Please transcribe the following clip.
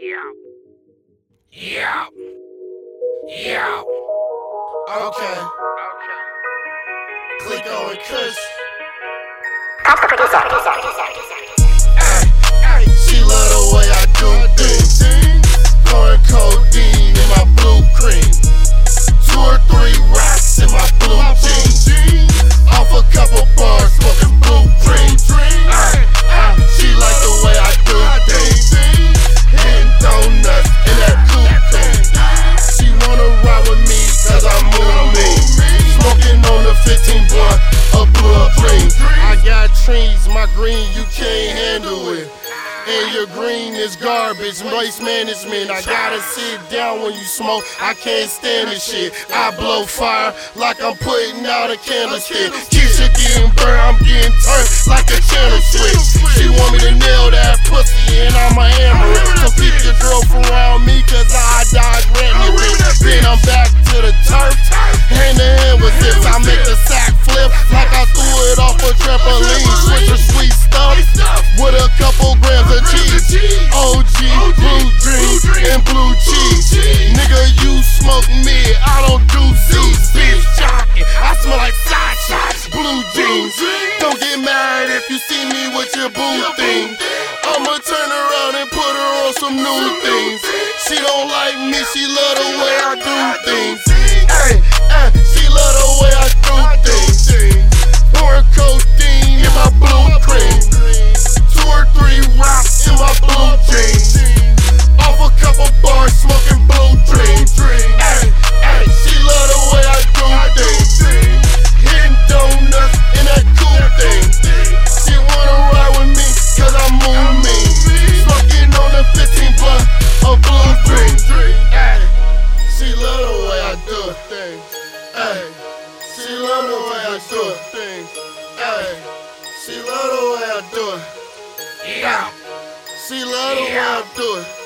Yeah. Yeah. Yeah. Okay. Okay. Clico and Kush. Cut the producer. Ay, ay, she love green, you can't handle it. And your green is garbage, waste management. I gotta sit down when you smoke, I can't stand this shit. I blow fire like I'm putting out a candlestick. Keisha getting burned, I'm getting turned like a channel switch. She want me to nail that pussy and I'ma hammer it. So keep your girl from around me, cause I smoke mid, I don't do Z's. Bitch I smell like side shots, blue jeans. Don't get mad if you see me with your boo thing. I'ma turn around and put her on some new things. She don't like me, she love the way I do things. Hey, hey, she love the way I do things. Ay, she love the way I do things. Ay, she love the way I do it. Yeah. She love the way I do it.